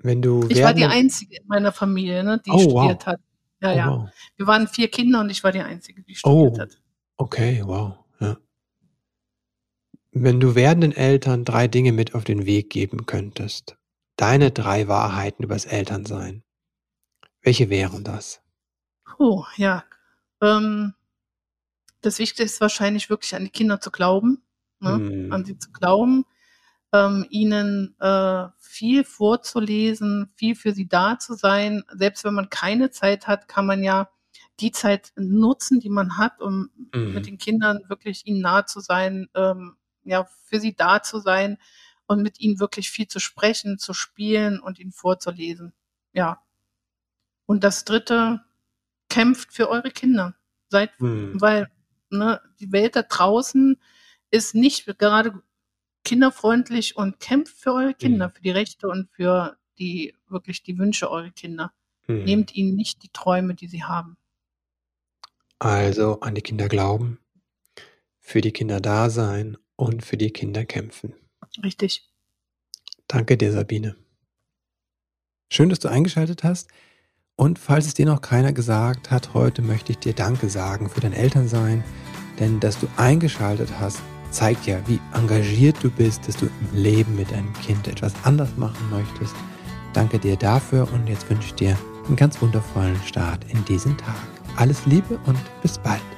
Wenn du Ich war die Einzige in meiner Familie, ne, die Oh, studiert wow. hat. Ja, Oh, ja. wow. Wir waren vier Kinder und ich war die Einzige, die studiert Oh. hat. Okay, wow. Ja. Wenn du werdenden Eltern drei Dinge mit auf den Weg geben könntest, deine drei Wahrheiten übers Elternsein, welche wären das? Oh, ja. Ähm, das Wichtigste ist wahrscheinlich wirklich an die Kinder zu glauben, ne? mhm. an sie zu glauben, ähm, ihnen äh, viel vorzulesen, viel für sie da zu sein. Selbst wenn man keine Zeit hat, kann man ja die Zeit nutzen, die man hat, um mhm. mit den Kindern wirklich ihnen nahe zu sein, ähm, ja, für sie da zu sein und mit ihnen wirklich viel zu sprechen, zu spielen und ihnen vorzulesen. Ja. Und das dritte, kämpft für eure Kinder. Seid, mhm. weil ne, die Welt da draußen ist nicht gerade kinderfreundlich und kämpft für eure Kinder, mhm. für die Rechte und für die wirklich die Wünsche eurer Kinder. Mhm. Nehmt ihnen nicht die Träume, die sie haben. Also an die Kinder glauben, für die Kinder da sein und für die Kinder kämpfen. Richtig. Danke dir, Sabine. Schön, dass du eingeschaltet hast. Und falls es dir noch keiner gesagt hat, heute möchte ich dir Danke sagen für dein Elternsein, denn dass du eingeschaltet hast, zeigt ja, wie engagiert du bist, dass du im Leben mit deinem Kind etwas anders machen möchtest. Danke dir dafür und jetzt wünsche ich dir einen ganz wundervollen Start in diesen Tag. Alles Liebe und bis bald.